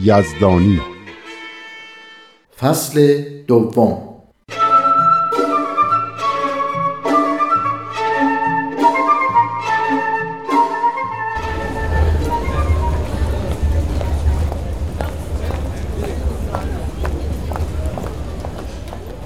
یزدانی فصل دوم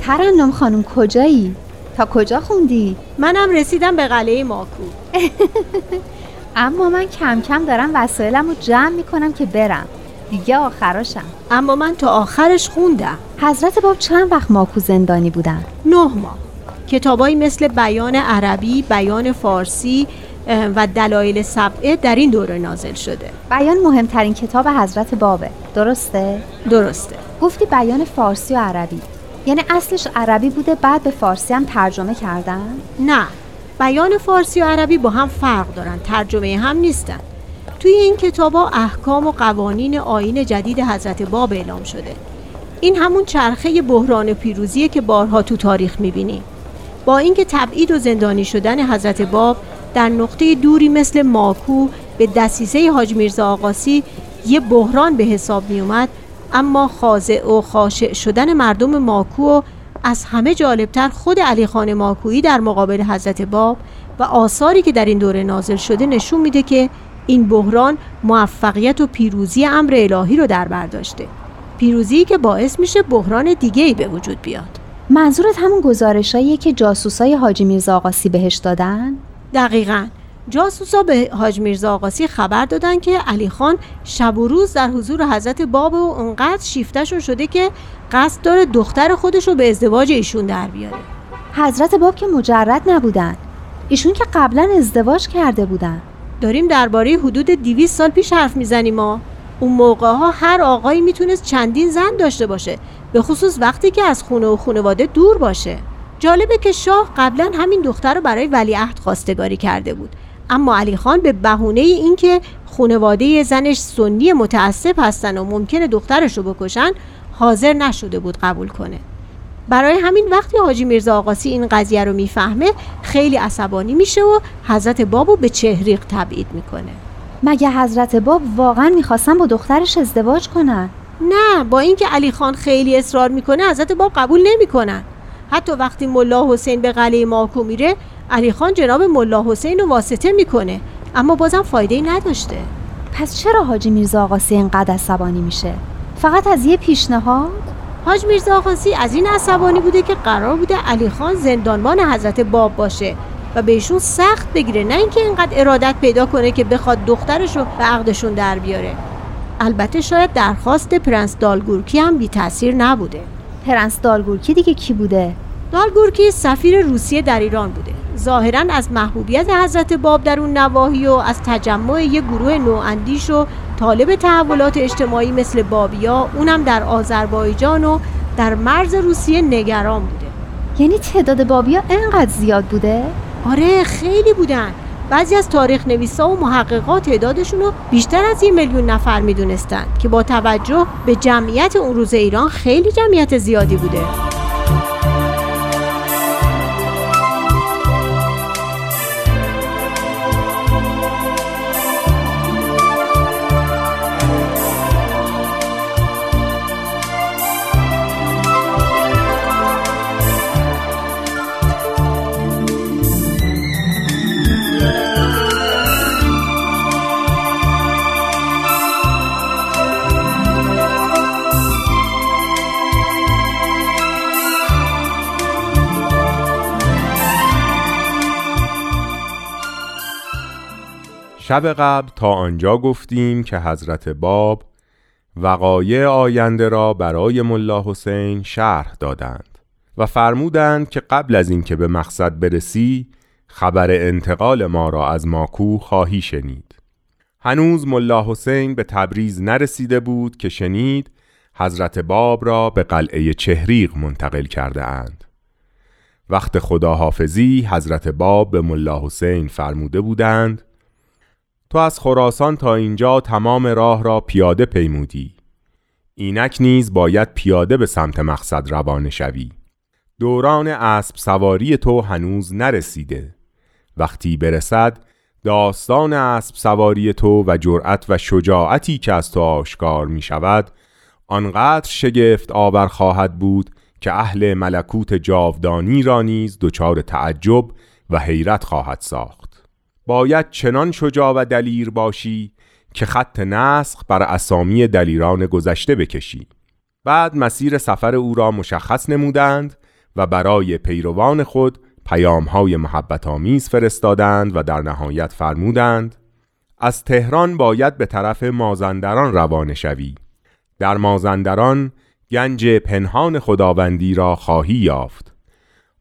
ترنم خانم کجایی؟ تا کجا خوندی؟ منم رسیدم به قلعه ماکو اما من کم کم دارم وسایلم رو جمع می‌کنم که برم دیگه آخراشم. اما من تا آخرش خوندم. حضرت باب چند وقت ماکو زندانی بودن؟ نه ماه کتابایی مثل بیان عربی، بیان فارسی و دلایل سبعه در این دوره نازل شده. بیان مهمترین کتاب حضرت بابه. درسته؟ درسته. گفتی بیان فارسی و عربی. یعنی اصلش عربی بوده بعد به فارسی هم ترجمه کردن؟ نه. بیان فارسی و عربی با هم فرق دارن. ترجمه هم نیستن. توی این کتابا احکام و قوانین آیین جدید حضرت باب اعلام شده. این همون چرخه بحران پیروزیه که بارها تو تاریخ می‌بینیم. با اینکه تبعید و زندانی شدن حضرت باب در نقطه دوری مثل ماکو به دسیسه حاج میرزا آقاسی یه بحران به حساب می اومد اما خاضع و خاشع شدن مردم ماکو و از همه جالبتر خود علی خان ماکویی در مقابل حضرت باب و آثاری که در این دوره نازل شده نشون میده که این بحران موفقیت و پیروزی امر الهی رو در بر داشته. پیروزی که باعث میشه بحران دیگه ای به وجود بیاد. منظورت همون گزارشاییه که جاسوسای حاجی میرزا آقاسی بهش دادن؟ دقیقا. جاسوسا به حاج میرزا آقاسی خبر دادن که علی خان شب و روز در حضور حضرت باب و اونقدر شیفتشون شده که قصد داره دختر خودش رو به ازدواج ایشون در بیاره. حضرت باب که مجرد نبودن. ایشون که قبلا ازدواج کرده بودن. داریم درباره حدود 200 سال پیش حرف می‌زنیم ما اون موقع ها هر آقایی می‌تونست چندین زن داشته باشه به خصوص وقتی که از خونه و خانواده دور باشه. جالبه که شاه قبلا همین دختر رو برای ولیعهد خواستگاری کرده بود. اما علی خان به بهونه اینکه خانواده زنش سنی متعصب هستن و ممکنه دخترش رو بکشن حاضر نشده بود قبول کنه. برای همین وقتی حاجی میرزا آقاسی این قضیه رو می‌فهمه خیلی عصبانی میشه و حضرت بابو به چهریق تبعید می‌کنه. مگه حضرت باب واقعا می‌خواستن با دخترش ازدواج کنن؟ نه با اینکه علی خان خیلی اصرار می‌کنه حضرت باب قبول نمی‌کنن. حتی وقتی ملا حسین به قلعه ماکو میره علی خان جناب ملا حسین رو واسطه می‌کنه. اما بازم فایده ای نداشته. پس چرا حاجی میرزا آقاسی اینقدر عصبانی میشه؟ فقط از یه پیشنهاد؟ حاج میرزا آقاسی از این عصبانی بوده که قرار بوده علی خان زندانبان حضرت باب باشه و بهشون سخت بگیره نه اینکه اینقدر ارادت پیدا کنه که بخواد دخترش رو به عقدشون در بیاره. البته شاید درخواست پرنس دالگورکی هم بی تاثیر نبوده. پرنس دالگورکی دیگه کی بوده؟ دالگورکی سفیر روسیه در ایران بوده. ظاهرا از محبوبیت حضرت باب در اون نواحی و از تجمع یک گروه نواندیش و طالب تحولات اجتماعی مثل بابیا اونم در آذربایجان و در مرز روسیه نگران بوده. یعنی تعداد بابیا انقدر زیاد بوده؟ آره خیلی بودن. بعضی از تاریخ نویسا و محققات تعدادشون رو بیشتر از یه میلیون نفر می‌دونستند که با توجه به جمعیت اون روز ایران خیلی جمعیت زیادی بوده. شب قبل تا آنجا گفتیم که حضرت باب وقایع آینده را برای ملا حسین شرح دادند و فرمودند که قبل از اینکه به مقصد برسی خبر انتقال ما را از ماکو خواهی شنید هنوز ملا حسین به تبریز نرسیده بود که شنید حضرت باب را به قلعه چهریق منتقل کرده اند. وقت خداحافظی حضرت باب به ملا حسین فرموده بودند تو از خراسان تا اینجا تمام راه را پیاده پیمودی. اینک نیز باید پیاده به سمت مقصد روانه شوی. دوران اسب سواری تو هنوز نرسیده. وقتی برسد داستان اسب سواری تو و جرأت و شجاعتی که از تو آشکار می شود آنقدر شگفت آور خواهد بود که اهل ملکوت جاودانی را نیز دچار تعجب و حیرت خواهد ساخت. باید چنان شجاع و دلیر باشی که خط نسخ بر اسامی دلیران گذشته بکشی. بعد مسیر سفر او را مشخص نمودند و برای پیروان خود پیام های محبت آمیز فرستادند و در نهایت فرمودند از تهران باید به طرف مازندران روانه شوی. در مازندران گنج پنهان خداوندی را خواهی یافت.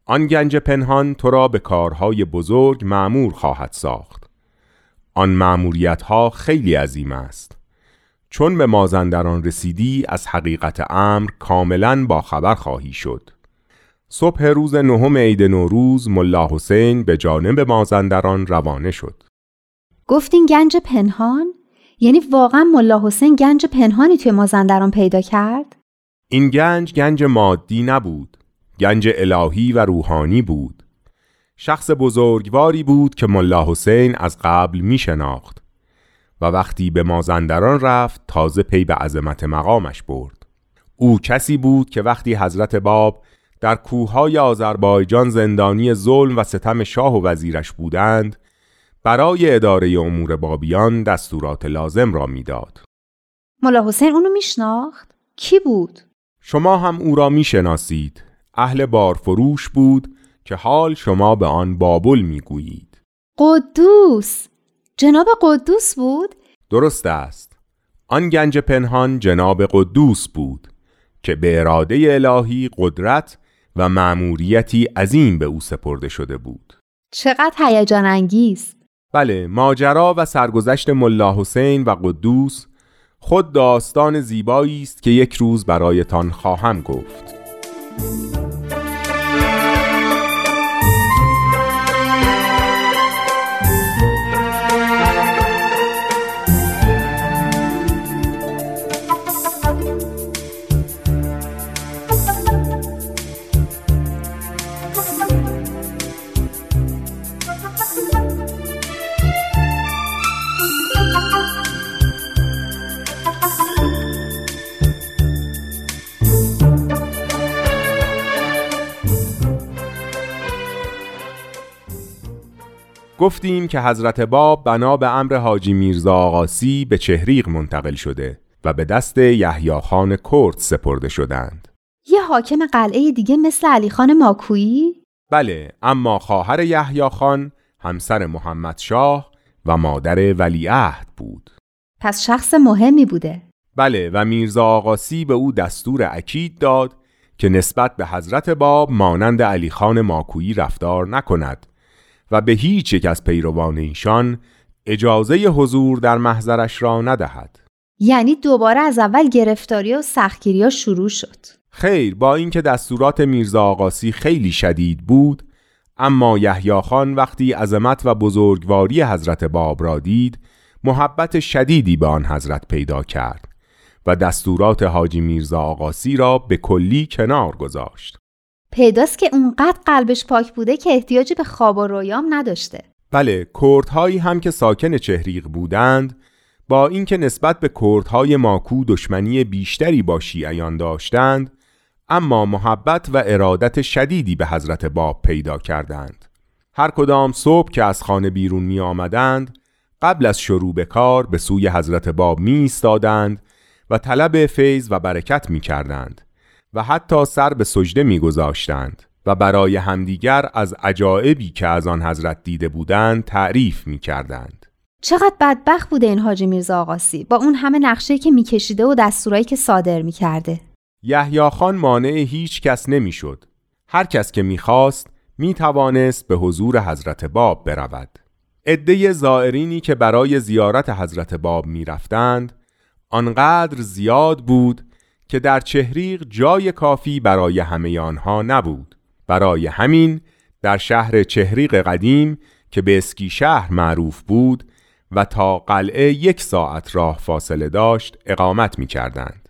آن گنج پنهان تو را به کارهای بزرگ معمور خواهد ساخت آن معموریت ها خیلی عظیم است چون به مازندران رسیدی از حقیقت امر کاملا با خبر خواهی شد صبح روز نهم عید نوروز ملا حسین به جانب مازندران روانه شد. گفتین گنج پنهان؟ یعنی واقعا ملا حسین گنج پنهانی توی مازندران پیدا کرد؟ این گنج گنج مادی نبود. گنج الهی و روحانی بود. شخص بزرگواری بود که ملا حسین از قبل می شناخت و وقتی به مازندران رفت تازه پی به عظمت مقامش برد. او کسی بود که وقتی حضرت باب در کوههای آذربایجان زندانی ظلم و ستم شاه و وزیرش بودند برای اداره امور بابیان دستورات لازم را می‌داد. ملا حسین اونو میشناخت؟ کی بود؟ شما هم او را می‌شناسید. اهل بارفروش بود که حال شما به آن بابل می‌گویید. قدوس جناب قدوس بود؟ درست است. آن گنج پنهان جناب قدوس بود که به اراده الهی قدرت و مأموریتی عظیم به او سپرده شده بود. چقدر هیجان انگیز. بله، ماجرا و سرگذشت ملا حسین و قدوس خود داستان زیبایی است که یک روز برایتان خواهم گفت. Thank you. گفتیم که حضرت باب بنا به امر حاجی میرزا آقاسی به چهریق منتقل شده و به دست یحیی خان کرد سپرده شدند. یه حاکم قلعه دیگه مثل علی خان ماکویی؟ بله، اما خواهر یحیی خان همسر محمد شاه و مادر ولیعهد بود. پس شخص مهمی بوده. بله و میرزا آقاسی به او دستور اکید داد که نسبت به حضرت باب مانند علی خان ماکویی رفتار نکند و به هیچ یک از پیروان ایشان اجازه حضور در محضرش را ندهد. یعنی دوباره از اول گرفتاری و سختگیری شروع شد. خیر با اینکه دستورات میرزا آقاسی خیلی شدید بود اما یحیی خان وقتی عظمت و بزرگواری حضرت باب را دید محبت شدیدی به آن حضرت پیدا کرد و دستورات حاجی میرزا آقاسی را به کلی کنار گذاشت. پیداست که اونقدر قلبش پاک بوده که احتیاجی به خواب و رویام نداشته. بله کردهایی هم که ساکن چهریق بودند با اینکه نسبت به کردهای ماکو دشمنی بیشتری با شیعیان داشتند اما محبت و ارادت شدیدی به حضرت باب پیدا کردند. هر کدام صبح که از خانه بیرون می آمدند قبل از شروع به کار به سوی حضرت باب می ایستادند و طلب فیض و برکت می کردند و حتی سر به سجده میگذاشتند و برای همدیگر از عجایبی که از آن حضرت دیده بودند تعریف می کردند. چقدر بدبخت بوده این حاجی میرزا آقاسی با اون همه نقشه که میکشیده و دستورایی که صادر می‌کرده یحیی خان مانع هیچ کس نمی‌شد. هر کس که می‌خواست می‌توانست به حضور حضرت باب برود. عده زائرینی که برای زیارت حضرت باب می‌رفتند آنقدر زیاد بود که در چهریق جای کافی برای همه آنها نبود. برای همین در شهر چهریق قدیم که به اسکی شهر معروف بود و تا قلعه یک ساعت راه فاصله داشت اقامت می کردند.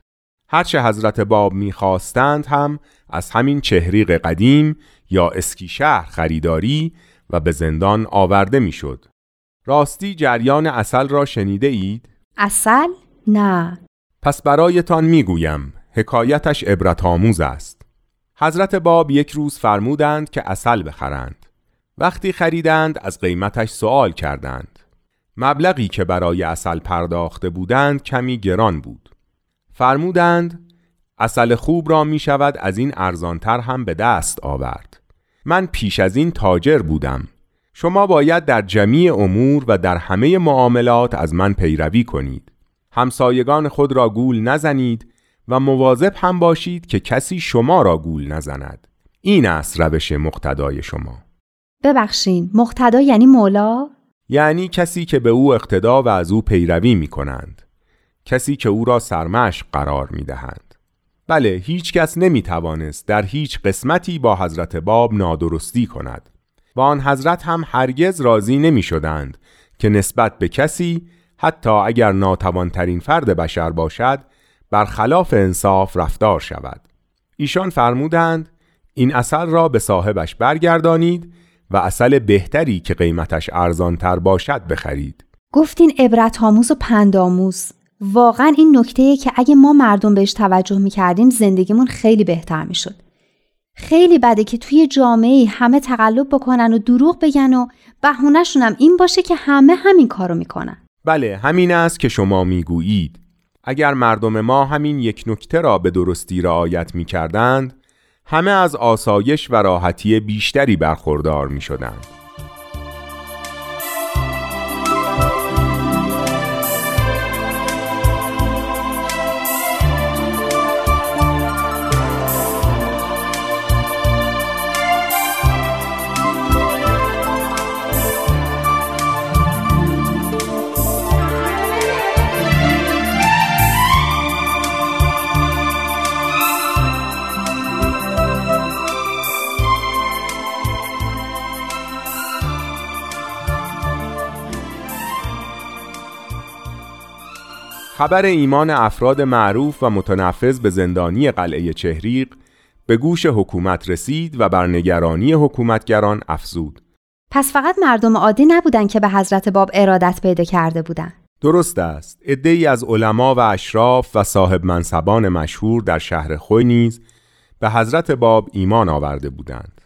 هرچه حضرت باب می خواستند هم از همین چهریق قدیم یا اسکی شهر خریداری و به زندان آورده می شد. راستی جریان اصل را شنیده اید؟ اصل؟ نه پس برایتان می گویم حکایتش عبرت آموز است. حضرت باب یک روز فرمودند که اصل بخرند. وقتی خریدند از قیمتش سوال کردند. مبلغی که برای اصل پرداخته بودند کمی گران بود. فرمودند اصل خوب را می شود از این ارزانتر هم به دست آورد. من پیش از این تاجر بودم. شما باید در جمیع امور و در همه معاملات از من پیروی کنید. همسایگان خود را گول نزنید و مواظب هم باشید که کسی شما را گول نزند. این است روش مقتدای شما. ببخشین مقتدا یعنی مولا؟ یعنی کسی که به او اقتدا و از او پیروی می کنند. کسی که او را سرمش قرار می دهند. بله هیچ کس نمی توانست در هیچ قسمتی با حضرت باب نادرستی کند و آن حضرت هم هرگز راضی نمی شدند که نسبت به کسی حتی اگر ناتوانترین فرد بشر باشد برخلاف انصاف رفتار شود. ایشان فرمودند این اصل را به صاحبش برگردانید و اصل بهتری که قیمتش ارزانتر باشد بخرید. گفتین عبرت آموز و پندآموز واقعا این نکته که اگه ما مردم بهش توجه می‌کردیم زندگیمون خیلی بهتر می‌شد. خیلی بده که توی جامعه همه تقلب بکنن و دروغ بگن و بهونهشون هم این باشه که همه همین کارو می‌کنن. بله همین است که شما می‌گویید اگر مردم ما همین یک نکته را به درستی رعایت می کردند همه از آسایش و راحتی بیشتری برخوردار می شدند. خبر ایمان افراد معروف و متنفذ به زندانی قلعه چهریق به گوش حکومت رسید و بر نگرانی حکومتگران افزود. پس فقط مردم عادی نبودن که به حضرت باب ارادت پیدا کرده بودند. درست است. ای از علما و اشراف و صاحب منصبان مشهور در شهر خوی نیز به حضرت باب ایمان آورده بودند.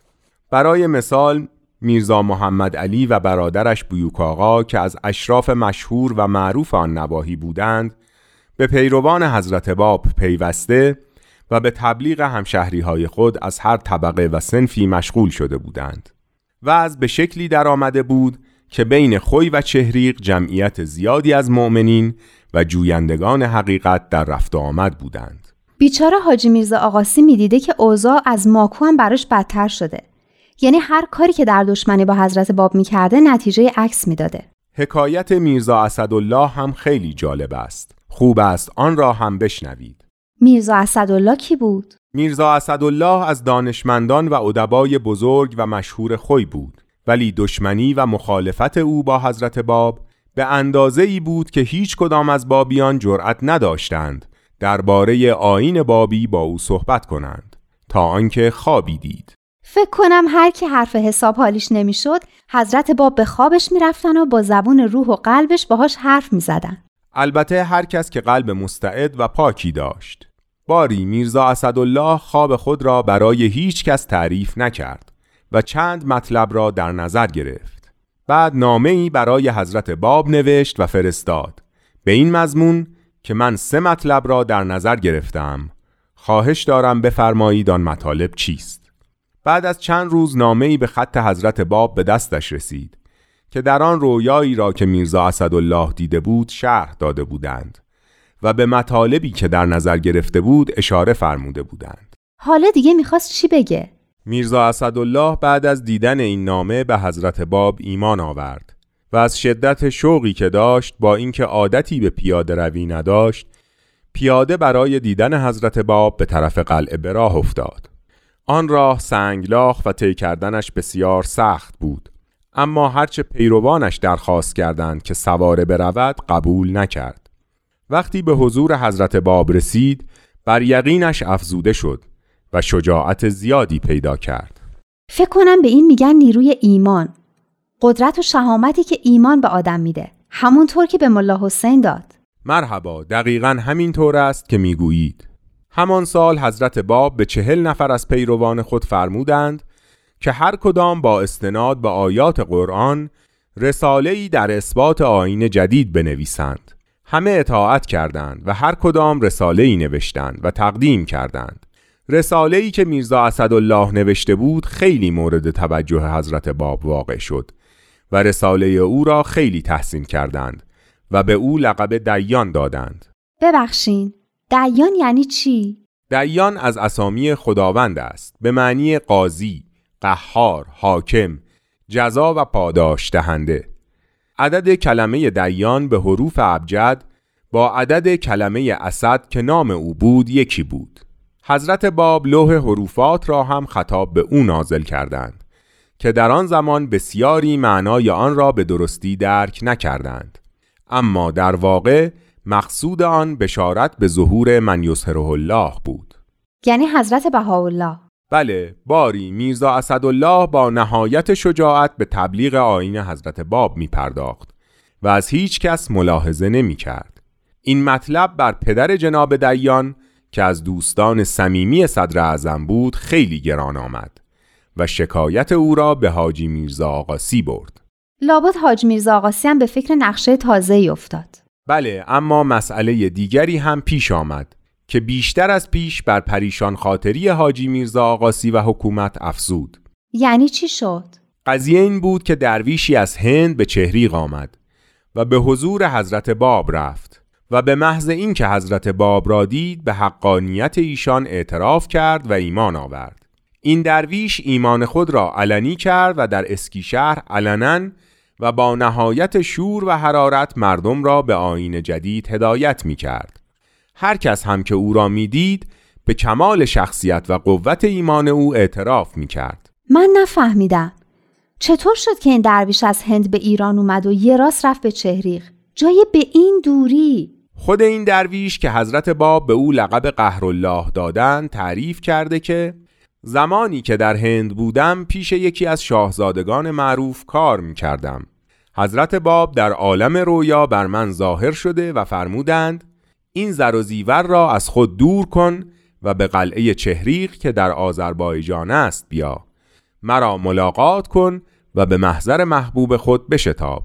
برای مثال میرزا محمد علی و برادرش بیوک آقا که از اشراف مشهور و معروف آن نواحی بودند به پیروان حضرت باب پیوسته و به تبلیغ همشهری های خود از هر طبقه و سنفی مشغول شده بودند. و از به شکلی در آمده بود که بین خوی و چهریق جمعیت زیادی از مؤمنین و جویندگان حقیقت در رفت آمد بودند. بیچاره حاجی میرزا آقاسی می‌دیده که اوضاع از ماکو هم براش بدتر شده. یعنی هر کاری که در دشمنی با حضرت باب می‌کرده نتیجه عکس می‌داده. حکایت میرزا اسدالله هم خیلی جالب است. خوب است آن را هم بشنوید. میرزا اسدالله کی بود؟ میرزا اسدالله از دانشمندان و ادبای بزرگ و مشهور خوی بود ولی دشمنی و مخالفت او با حضرت باب به اندازه ای بود که هیچ کدام از بابیان جرأت نداشتند درباره آین بابی با او صحبت کنند تا آنکه خوابی دید. فکر کنم هر کی حرف حساب حالیش نمی‌شد حضرت باب به خوابش می‌رفتن و با زبون روح و قلبش باهاش حرف می‌زدن. البته هر کس که قلب مستعد و پاکی داشت. باری میرزا اسدالله خواب خود را برای هیچ کس تعریف نکرد و چند مطلب را در نظر گرفت. بعد نامه ای برای حضرت باب نوشت و فرستاد. به این مضمون که من سه مطلب را در نظر گرفتم. خواهش دارم بفرمایید آن مطالب چیست؟ بعد از چند روز نامه ای به خط حضرت باب به دستش رسید که در آن رویایی را که میرزا اسدالله دیده بود شرح داده بودند و به مطالبی که در نظر گرفته بود اشاره فرموده بودند حالا دیگه می‌خواست چی بگه؟ میرزا اسدالله بعد از دیدن این نامه به حضرت باب ایمان آورد و از شدت شوقی که داشت با اینکه عادتی به پیاده روی نداشت پیاده برای دیدن حضرت باب به طرف قلعه به راه افتاد آن راه سنگلاخ و طی کردنش بسیار سخت بود. اما هرچه پیروانش درخواست کردند که سواره برود قبول نکرد. وقتی به حضور حضرت باب رسید بر یقینش افزوده شد و شجاعت زیادی پیدا کرد. فکر کنم به این میگن نیروی ایمان. قدرت و شهامتی که ایمان به آدم میده. همونطور که به ملا حسین داد. مرحبا دقیقا همین طور است که می‌گویید. همان سال حضرت باب به چهل نفر از پیروان خود فرمودند که هر کدام با استناد به آیات قرآن رساله ای در اثبات آین جدید بنویسند. همه اطاعت کردند و هر کدام رساله ای نوشتند و تقدیم کردند. رساله ای که میرزا اسدالله نوشته بود خیلی مورد توجه حضرت باب واقع شد و رساله او را خیلی تحسین کردند و به او لقب دیان دادند. ببخشین. دیان یعنی چی؟ دیان از اسامی خداوند است به معنی قاضی، قهار، حاکم، جزا و پاداش دهنده. عدد کلمه دیان به حروف ابجد با عدد کلمه اسد که نام او بود یکی بود. حضرت باب لوح حروفات را هم خطاب به او نازل کردند که در آن زمان بسیاری معنای آن را به درستی درک نکردند. اما در واقع مقصود آن بشارت به ظهور من یسهره الله بود یعنی حضرت بهاءالله بله باری میرزا اسدالله با نهایت شجاعت به تبلیغ آین حضرت باب می پرداخت و از هیچ کس ملاحظه نمی کرد. این مطلب بر پدر جناب دیان که از دوستان صمیمی صدر اعظم بود خیلی گران آمد و شکایت او را به حاجی میرزا آقاسی برد. لابد حاج میرزا آقاسی هم به فکر نقشه تازه ای افتاد. بله اما مسئله دیگری هم پیش آمد که بیشتر از پیش بر پریشان خاطری حاجی میرزا آقاسی و حکومت افزود. یعنی چی شد؟ قضیه این بود که درویشی از هند به چهریق آمد و به حضور حضرت باب رفت و به محض اینکه حضرت باب را دید به حقانیت ایشان اعتراف کرد و ایمان آورد. این درویش ایمان خود را علنی کرد و در اسکی شهر علنا و با نهایت شور و حرارت مردم را به آین جدید هدایت می کرد. هر کس هم که او را می‌دید به کمال شخصیت و قوت ایمان او اعتراف می کرد. من نفهمیدم. چطور شد که این درویش از هند به ایران اومد و یه راست رفت به چهریق؟ جای به این دوری؟ خود این درویش که حضرت باب به او لقب قهرالله دادن تعریف کرده که زمانی که در هند بودم پیش یکی از شاهزادگان معروف کار می کردم. حضرت باب در عالم رویا بر من ظاهر شده و فرمودند این زر و زیور را از خود دور کن و به قلعه چهریق که در آذربایجان است بیا. مرا ملاقات کن و به محضر محبوب خود بشتاب.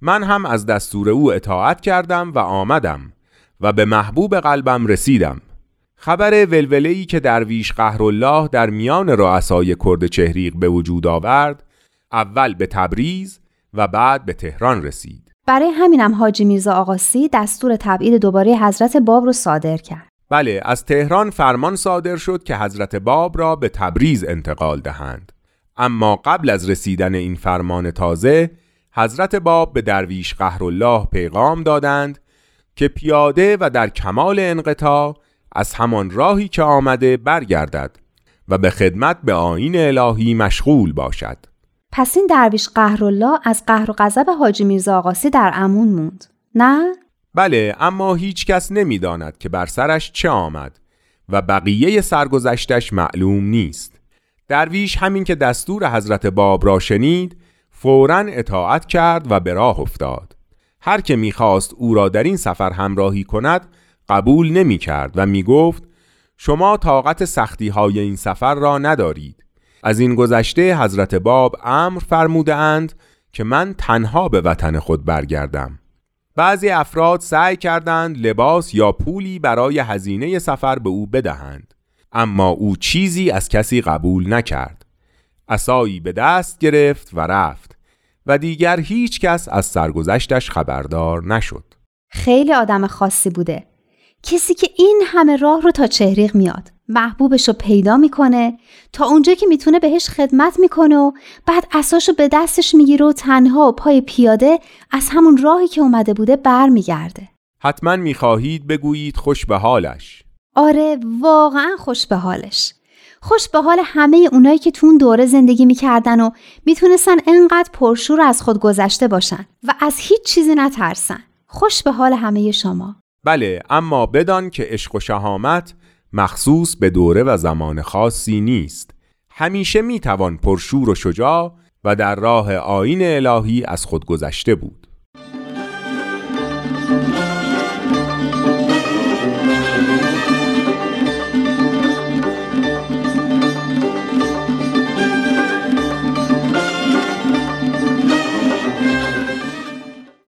من هم از دستور او اطاعت کردم و آمدم و به محبوب قلبم رسیدم. خبر ولوله‌ای که درویش قهرالله در میان رؤسای کرد چهریق به وجود آورد اول به تبریز و بعد به تهران رسید برای همینم حاجی میرزا آقاسی دستور تبعید دوباره حضرت باب رو صادر کرد. بله از تهران فرمان صادر شد که حضرت باب را به تبریز انتقال دهند. اما قبل از رسیدن این فرمان تازه حضرت باب به درویش قهرالله پیغام دادند که پیاده و در کمال انقطاع از همان راهی که آمده برگردد و به خدمت به آین الهی مشغول باشد. پس این درویش قهرالله از قهر و غضب حاجی میرزا آقاسی در امون موند. نه؟ بله اما هیچ کس نمی‌داند که بر سرش چه آمد و بقیه سرگذشتش معلوم نیست. درویش همین که دستور حضرت باب را شنید فورا اطاعت کرد و به راه افتاد. هر که می‌خواست او را در این سفر همراهی کند قبول نمی کرد و می گفت شما طاقت سختی های این سفر را ندارید از این گذشته حضرت باب امر فرموده اند که من تنها به وطن خود برگردم بعضی افراد سعی کردند لباس یا پولی برای هزینه سفر به او بدهند اما او چیزی از کسی قبول نکرد اسایی به دست گرفت و رفت و دیگر هیچ کس از سرگذشتش خبردار نشد. خیلی آدم خاصی بوده. کسی که این همه راه رو تا چهریق میاد. محبوبش رو پیدا می‌کنه تا اونجا که می‌تونه بهش خدمت می‌کنه و بعد اساشو به دستش می‌گیره و تنها و پای پیاده از همون راهی که اومده بوده برمیگرده. حتما می‌خواهید بگویید خوش به حالش. آره واقعا خوش به حالش. خوش به حال همه اونایی که تو اون دوره زندگی می‌کردن و می‌تونستن انقدر پرشور از خود گذشته باشن و از هیچ چیزی نترسن. خوش به حال همه شما. بله اما بدان که عشق و شهامت مخصوص به دوره و زمان خاصی نیست. همیشه می‌توان پرشور و شجاع و در راه آین الهی از خود گذشته بود.